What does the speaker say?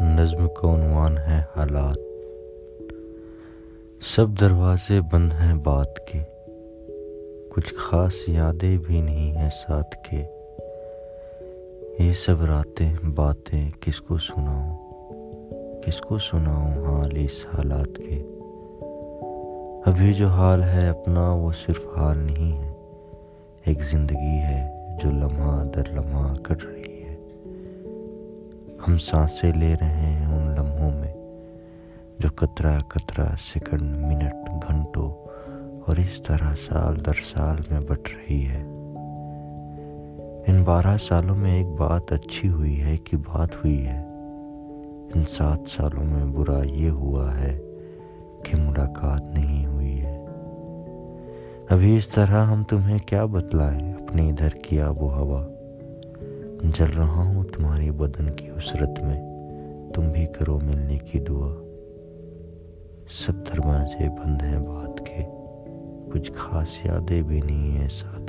نظم کا عنوان ہے حالات۔ سب دروازے بند ہیں بات کے۔ کچھ خاص یادیں بھی نہیں ہیں ساتھ کے۔ یہ سب راتیں، باتیں، کس کو سناؤں؟ کس کو سناؤں حال اس حالات کے؟ ابھی جو حال ہے اپنا، وہ صرف حال نہیں ہے۔ ایک زندگی ہے جو لمحہ در لمحہ کٹ رہی ہم سانسیں لے رہے ہیں ان لمحوں میں، جو کترا کترا سیکنڈ منٹ گھنٹوں اور اس طرح سال در سال میں بٹ رہی ہے۔ ان بارہ سالوں میں ایک بات اچھی ہوئی ہے کہ بات ہوئی ہے۔ ان سات سالوں میں برا یہ ہوا ہے کہ ملاقات نہیں ہوئی ہے۔ ابھی اس طرح ہم تمہیں کیا بتلائیں اپنے ادھر کی آب و ہوا؟ جل رہا ہوں تمہاری بدن کی اسرت میں، تم بھی کرو ملنے کی دعا۔ سب دروازے بند ہیں بات کے، کچھ خاص یادیں بھی نہیں ہیں ساتھ۔